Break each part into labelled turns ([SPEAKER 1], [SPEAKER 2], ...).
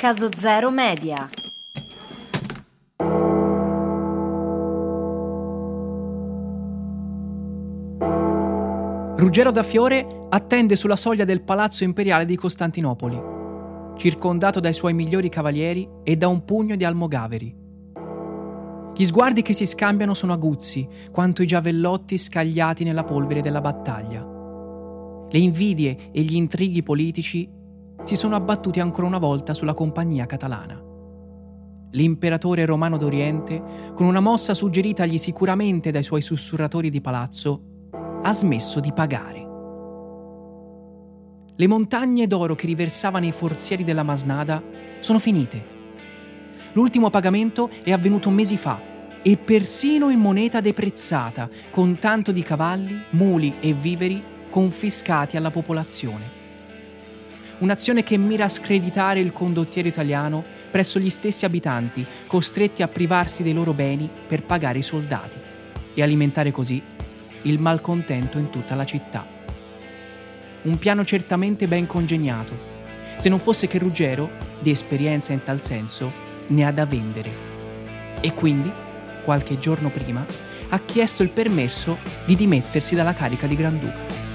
[SPEAKER 1] Caso Zero Media.
[SPEAKER 2] Ruggero da Fiore attende sulla soglia del palazzo imperiale di Costantinopoli, circondato dai suoi migliori cavalieri e da un pugno di almogaveri. Gli sguardi che si scambiano sono aguzzi, quanto i giavellotti scagliati nella polvere della battaglia. Le invidie e gli intrighi politici si sono abbattuti ancora una volta sulla compagnia catalana. L'imperatore romano d'Oriente, con una mossa suggeritagli sicuramente dai suoi sussurratori di palazzo, ha smesso di pagare. Le montagne d'oro che riversavano i forzieri della Masnada sono finite. L'ultimo pagamento è avvenuto mesi fa e persino in moneta deprezzata, con tanto di cavalli, muli e viveri confiscati alla popolazione. Un'azione che mira a screditare il condottiero italiano presso gli stessi abitanti, costretti a privarsi dei loro beni per pagare i soldati e alimentare così il malcontento in tutta la città. Un piano certamente ben congegnato, se non fosse che Ruggero, di esperienza in tal senso, ne ha da vendere. E quindi, qualche giorno prima, ha chiesto il permesso di dimettersi dalla carica di Granduca.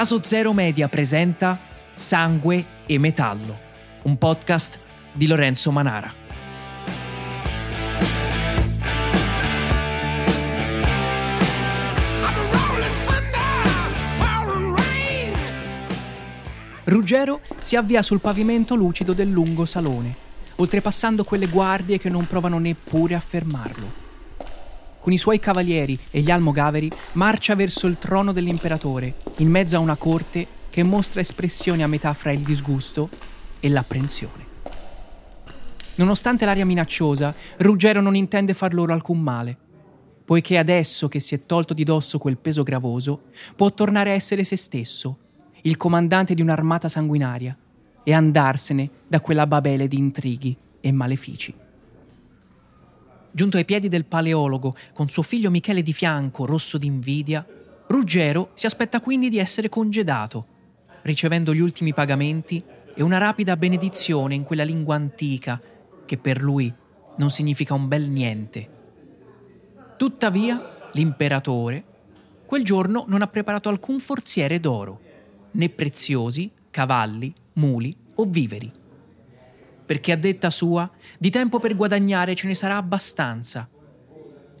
[SPEAKER 2] Caso Zero Media presenta Sangue e Metallo, un podcast di Lorenzo Manara. Ruggero si avvia sul pavimento lucido del lungo salone, oltrepassando quelle guardie che non provano neppure a fermarlo. Con i suoi cavalieri e gli almogaveri marcia verso il trono dell'imperatore, in mezzo a una corte che mostra espressioni a metà fra il disgusto e l'apprensione. Nonostante l'aria minacciosa, Ruggero non intende far loro alcun male, poiché adesso che si è tolto di dosso quel peso gravoso, può tornare a essere se stesso, il comandante di un'armata sanguinaria, e andarsene da quella babele di intrighi e malefici. Giunto ai piedi del paleologo, con suo figlio Michele di fianco, rosso d'invidia, Ruggero si aspetta quindi di essere congedato, ricevendo gli ultimi pagamenti e una rapida benedizione in quella lingua antica che per lui non significa un bel niente. Tuttavia, l'imperatore quel giorno non ha preparato alcun forziere d'oro, né preziosi, cavalli, muli o viveri perché a detta sua di tempo per guadagnare ce ne sarà abbastanza.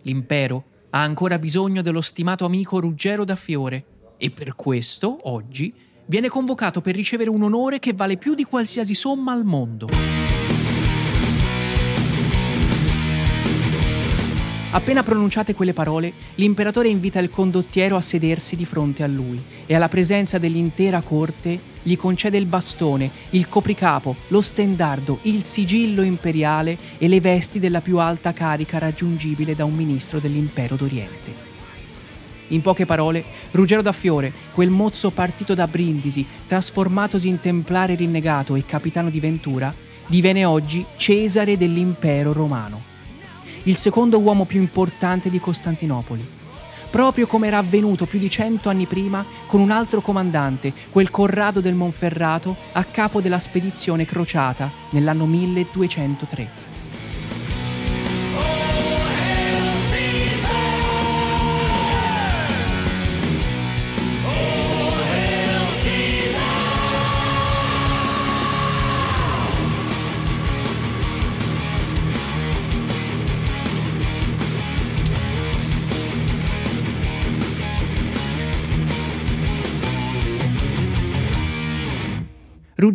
[SPEAKER 2] L'impero ha ancora bisogno dello stimato amico Ruggero da Fiore e per questo, oggi, viene convocato per ricevere un onore che vale più di qualsiasi somma al mondo. Appena pronunciate quelle parole, l'imperatore invita il condottiero a sedersi di fronte a lui e alla presenza dell'intera corte gli concede il bastone, il copricapo, lo stendardo, il sigillo imperiale e le vesti della più alta carica raggiungibile da un ministro dell'impero d'Oriente. In poche parole, Ruggero da Fiore, quel mozzo partito da Brindisi, trasformatosi in templare rinnegato e capitano di Ventura, diviene oggi Cesare dell'impero romano il secondo uomo più importante di Costantinopoli. Proprio come era avvenuto più di cento anni prima con un altro comandante, quel Corrado del Monferrato, a capo della spedizione crociata nell'anno 1203.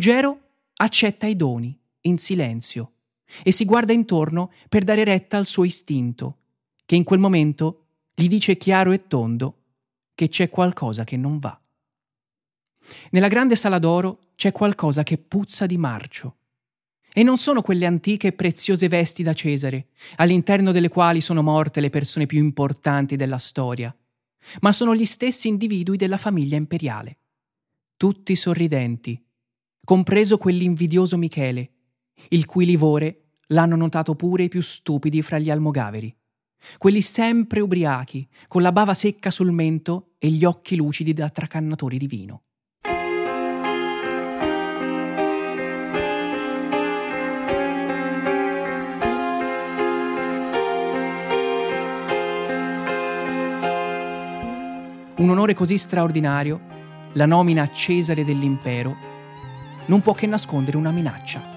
[SPEAKER 2] Ruggero accetta i doni, in silenzio, e si guarda intorno per dare retta al suo istinto, che in quel momento gli dice chiaro e tondo che c'è qualcosa che non va. Nella grande sala d'oro c'è qualcosa che puzza di marcio. E non sono quelle antiche e preziose vesti da Cesare, all'interno delle quali sono morte le persone più importanti della storia, ma sono gli stessi individui della famiglia imperiale, tutti sorridenti, compreso quell'invidioso Michele, il cui livore l'hanno notato pure i più stupidi fra gli almogaveri. Quelli sempre ubriachi, con la bava secca sul mento e gli occhi lucidi da tracannatori di vino. Un onore così straordinario, la nomina a Cesare dell'impero, non può che nascondere una minaccia.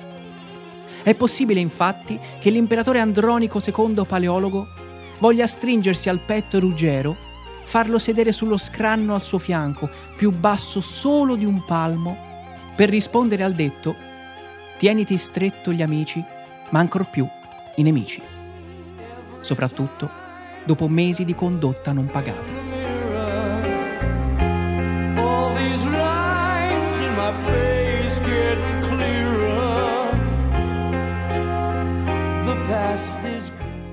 [SPEAKER 2] È possibile infatti che l'imperatore Andronico II Paleologo voglia stringersi al petto Ruggero, farlo sedere sullo scranno al suo fianco, più basso solo di un palmo, per rispondere al detto tieniti stretto gli amici, ma ancor più i nemici. Soprattutto dopo mesi di condotta non pagata.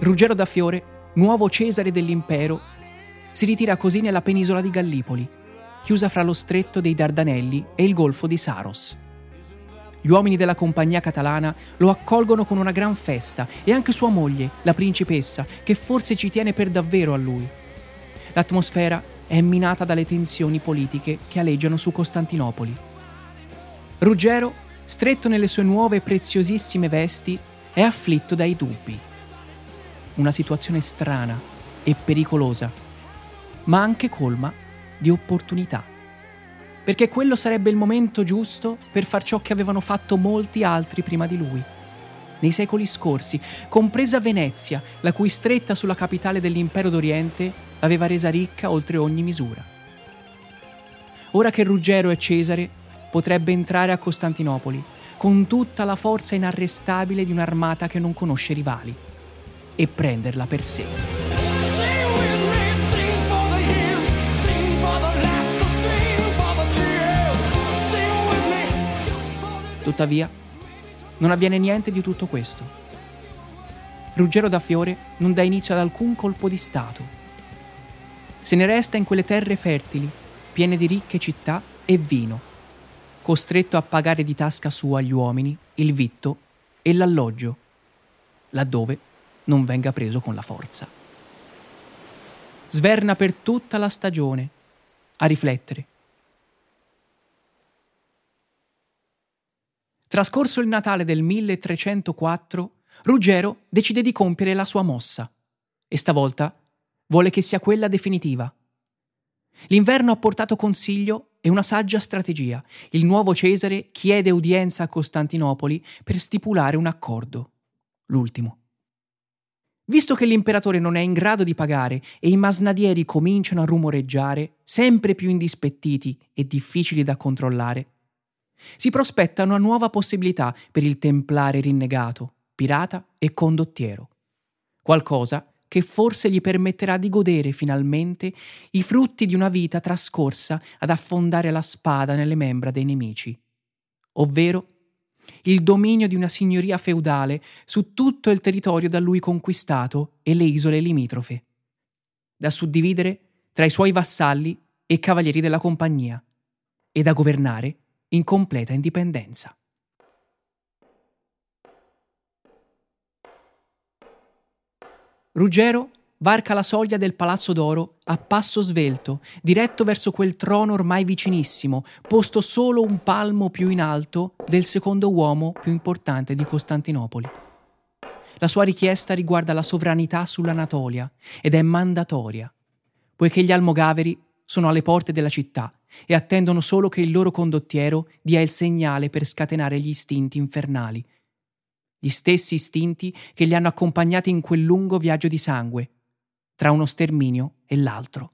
[SPEAKER 2] Ruggero da Fiore, nuovo Cesare dell'impero, si ritira così nella penisola di Gallipoli, chiusa fra lo stretto dei Dardanelli e il golfo di Saros. Gli uomini della compagnia catalana lo accolgono con una gran festa e anche sua moglie, la principessa, che forse ci tiene per davvero a lui. L'atmosfera è minata dalle tensioni politiche che aleggiano su Costantinopoli. Ruggero, stretto nelle sue nuove e preziosissime vesti, è afflitto dai dubbi una situazione strana e pericolosa, ma anche colma di opportunità. Perché quello sarebbe il momento giusto per far ciò che avevano fatto molti altri prima di lui. Nei secoli scorsi, compresa Venezia, la cui stretta sulla capitale dell'impero d'Oriente aveva resa ricca oltre ogni misura. Ora che Ruggero è Cesare, potrebbe entrare a Costantinopoli con tutta la forza inarrestabile di un'armata che non conosce rivali e prenderla per sé. Tuttavia, non avviene niente di tutto questo. Ruggero da Fiore non dà inizio ad alcun colpo di Stato. Se ne resta in quelle terre fertili, piene di ricche città e vino, costretto a pagare di tasca sua agli uomini il vitto e l'alloggio, laddove non venga preso con la forza. Sverna per tutta la stagione a riflettere. Trascorso il Natale del 1304, Ruggero decide di compiere la sua mossa e stavolta vuole che sia quella definitiva. L'inverno ha portato consiglio e una saggia strategia. Il nuovo Cesare chiede udienza a Costantinopoli per stipulare un accordo, l'ultimo. Visto che l'imperatore non è in grado di pagare e i masnadieri cominciano a rumoreggiare, sempre più indispettiti e difficili da controllare, si prospetta una nuova possibilità per il templare rinnegato, pirata e condottiero. Qualcosa che forse gli permetterà di godere finalmente i frutti di una vita trascorsa ad affondare la spada nelle membra dei nemici, ovvero il dominio di una signoria feudale su tutto il territorio da lui conquistato e le isole limitrofe, da suddividere tra i suoi vassalli e cavalieri della compagnia, e da governare in completa indipendenza. Ruggero varca la soglia del Palazzo d'Oro a passo svelto, diretto verso quel trono ormai vicinissimo, posto solo un palmo più in alto del secondo uomo più importante di Costantinopoli. La sua richiesta riguarda la sovranità sull'Anatolia ed è mandatoria, poiché gli almogaveri sono alle porte della città e attendono solo che il loro condottiero dia il segnale per scatenare gli istinti infernali. Gli stessi istinti che li hanno accompagnati in quel lungo viaggio di sangue, tra uno sterminio e l'altro.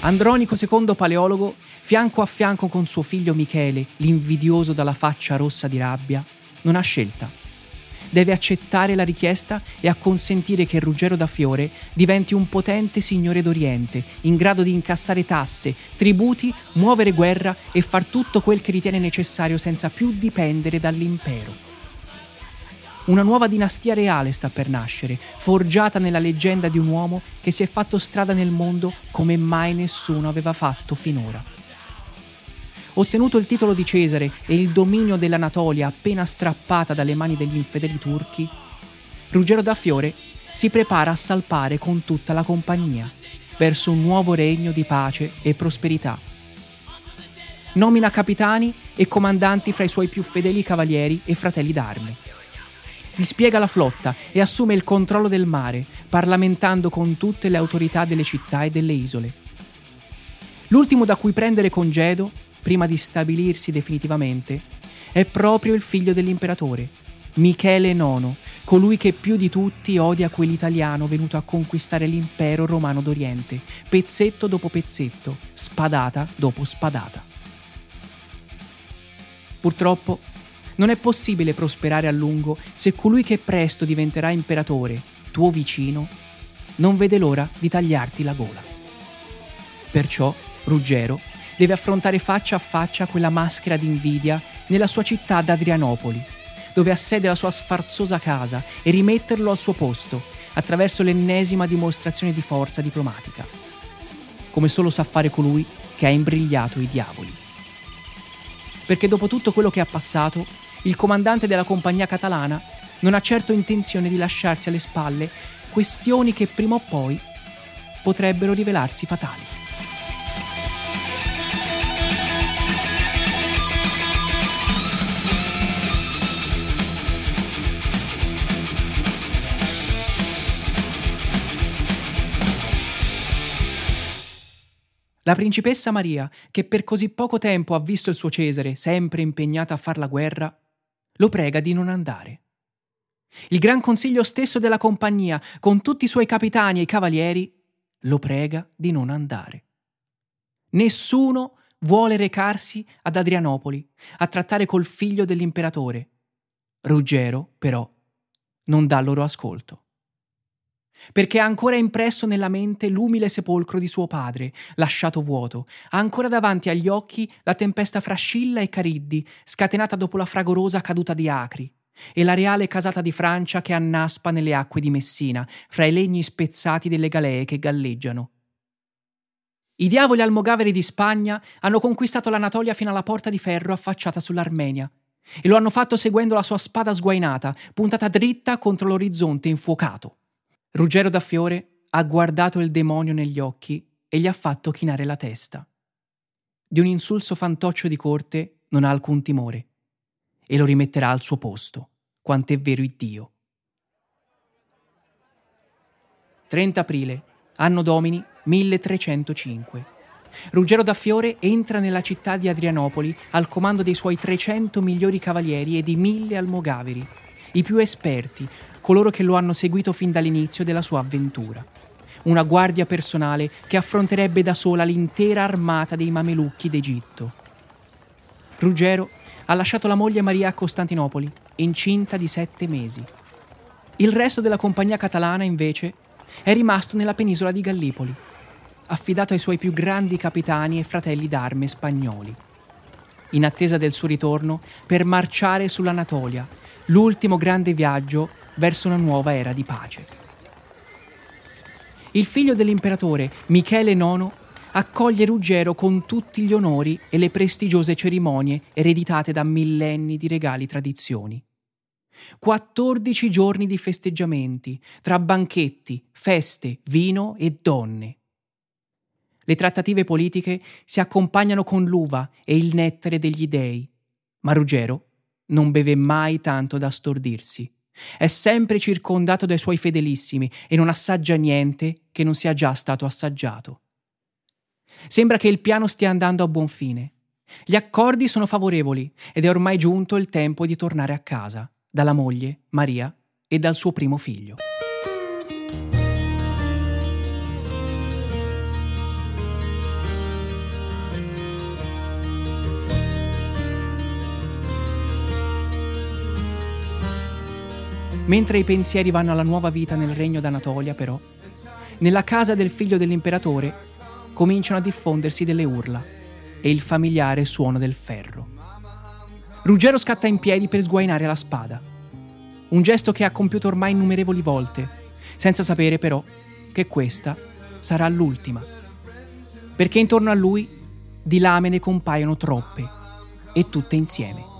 [SPEAKER 2] Andronico II Paleologo, fianco a fianco con suo figlio Michele, l'invidioso dalla faccia rossa di rabbia, non ha scelta. Deve accettare la richiesta e acconsentire che Ruggero da Fiore diventi un potente signore d'Oriente, in grado di incassare tasse, tributi, muovere guerra e far tutto quel che ritiene necessario senza più dipendere dall'impero. Una nuova dinastia reale sta per nascere, forgiata nella leggenda di un uomo che si è fatto strada nel mondo come mai nessuno aveva fatto finora. Ottenuto il titolo di Cesare e il dominio dell'Anatolia appena strappata dalle mani degli infedeli turchi, Ruggero da Fiore si prepara a salpare con tutta la compagnia verso un nuovo regno di pace e prosperità. Nomina capitani e comandanti fra i suoi più fedeli cavalieri e fratelli d'arme. Dispiega la flotta e assume il controllo del mare, parlamentando con tutte le autorità delle città e delle isole. L'ultimo da cui prendere congedo prima di stabilirsi definitivamente, è proprio il figlio dell'imperatore, Michele IX, colui che più di tutti odia quell'italiano venuto a conquistare l'impero romano d'Oriente, pezzetto dopo pezzetto, spadata dopo spadata. Purtroppo non è possibile prosperare a lungo se colui che presto diventerà imperatore, tuo vicino, non vede l'ora di tagliarti la gola. Perciò Ruggero deve affrontare faccia a faccia quella maschera di invidia nella sua città d'Adrianopoli, dove ha sede la sua sfarzosa casa e rimetterlo al suo posto attraverso l'ennesima dimostrazione di forza diplomatica, come solo sa fare colui che ha imbrigliato i diavoli. Perché dopo tutto quello che ha passato, il comandante della compagnia catalana non ha certo intenzione di lasciarsi alle spalle questioni che prima o poi potrebbero rivelarsi fatali. La principessa Maria, che per così poco tempo ha visto il suo Cesare sempre impegnata a far la guerra, lo prega di non andare. Il Gran Consiglio stesso della compagnia, con tutti i suoi capitani e cavalieri, lo prega di non andare. Nessuno vuole recarsi ad Adrianopoli a trattare col figlio dell'imperatore. Ruggero, però, non dà loro ascolto perché ha ancora impresso nella mente l'umile sepolcro di suo padre, lasciato vuoto, ha ancora davanti agli occhi la tempesta fra Scilla e Cariddi, scatenata dopo la fragorosa caduta di Acri, e la reale casata di Francia che annaspa nelle acque di Messina, fra i legni spezzati delle galee che galleggiano. I diavoli almogaveri di Spagna hanno conquistato l'Anatolia fino alla porta di ferro affacciata sull'Armenia, e lo hanno fatto seguendo la sua spada sguainata, puntata dritta contro l'orizzonte infuocato. Ruggero da Fiore ha guardato il demonio negli occhi e gli ha fatto chinare la testa. Di un insulso fantoccio di corte non ha alcun timore e lo rimetterà al suo posto, quant'è vero il Dio. 30 aprile, anno domini 1305. Ruggero da Fiore entra nella città di Adrianopoli al comando dei suoi 300 migliori cavalieri e di mille almogaveri, i più esperti, coloro che lo hanno seguito fin dall'inizio della sua avventura. Una guardia personale che affronterebbe da sola l'intera armata dei mamelucchi d'Egitto. Ruggero ha lasciato la moglie Maria a Costantinopoli, incinta di sette mesi. Il resto della compagnia catalana, invece, è rimasto nella penisola di Gallipoli, affidato ai suoi più grandi capitani e fratelli d'arme spagnoli, in attesa del suo ritorno per marciare sull'Anatolia, l'ultimo grande viaggio verso una nuova era di pace. Il figlio dell'imperatore, Michele IX, accoglie Ruggero con tutti gli onori e le prestigiose cerimonie ereditate da millenni di regali tradizioni. 14 giorni di festeggiamenti, tra banchetti, feste, vino e donne. Le trattative politiche si accompagnano con l'uva e il nettare degli dei, ma Ruggero non beve mai tanto da stordirsi. È sempre circondato dai suoi fedelissimi e non assaggia niente che non sia già stato assaggiato. Sembra che il piano stia andando a buon fine. Gli accordi sono favorevoli ed è ormai giunto il tempo di tornare a casa, dalla moglie, Maria, e dal suo primo figlio. Mentre i pensieri vanno alla nuova vita nel regno d'Anatolia, però, nella casa del figlio dell'imperatore cominciano a diffondersi delle urla e il familiare suono del ferro. Ruggero scatta in piedi per sguainare la spada, un gesto che ha compiuto ormai innumerevoli volte, senza sapere però che questa sarà l'ultima, perché intorno a lui di lame ne compaiono troppe e tutte insieme.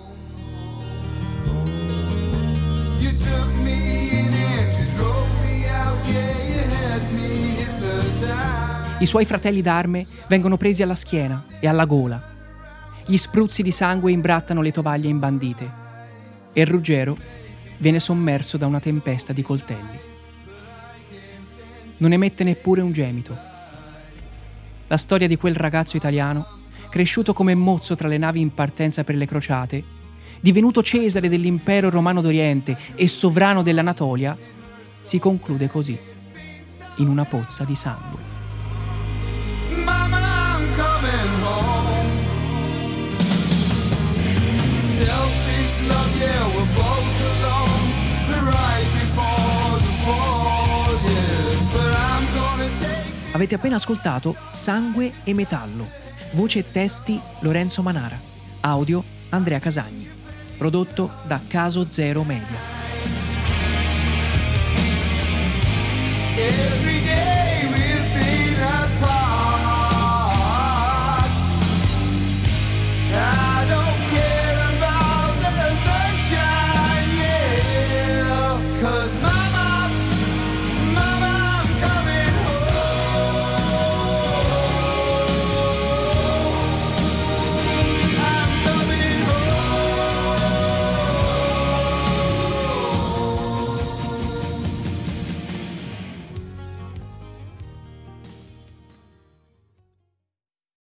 [SPEAKER 2] I suoi fratelli d'arme vengono presi alla schiena e alla gola. Gli spruzzi di sangue imbrattano le tovaglie imbandite e Ruggero viene sommerso da una tempesta di coltelli. Non emette neppure un gemito. La storia di quel ragazzo italiano, cresciuto come mozzo tra le navi in partenza per le crociate, divenuto Cesare dell'impero romano d'Oriente e sovrano dell'Anatolia, si conclude così, in una pozza di sangue. Avete appena ascoltato Sangue e Metallo. Voce e testi Lorenzo Manara. Audio Andrea Casagni. Prodotto da Caso Zero Media.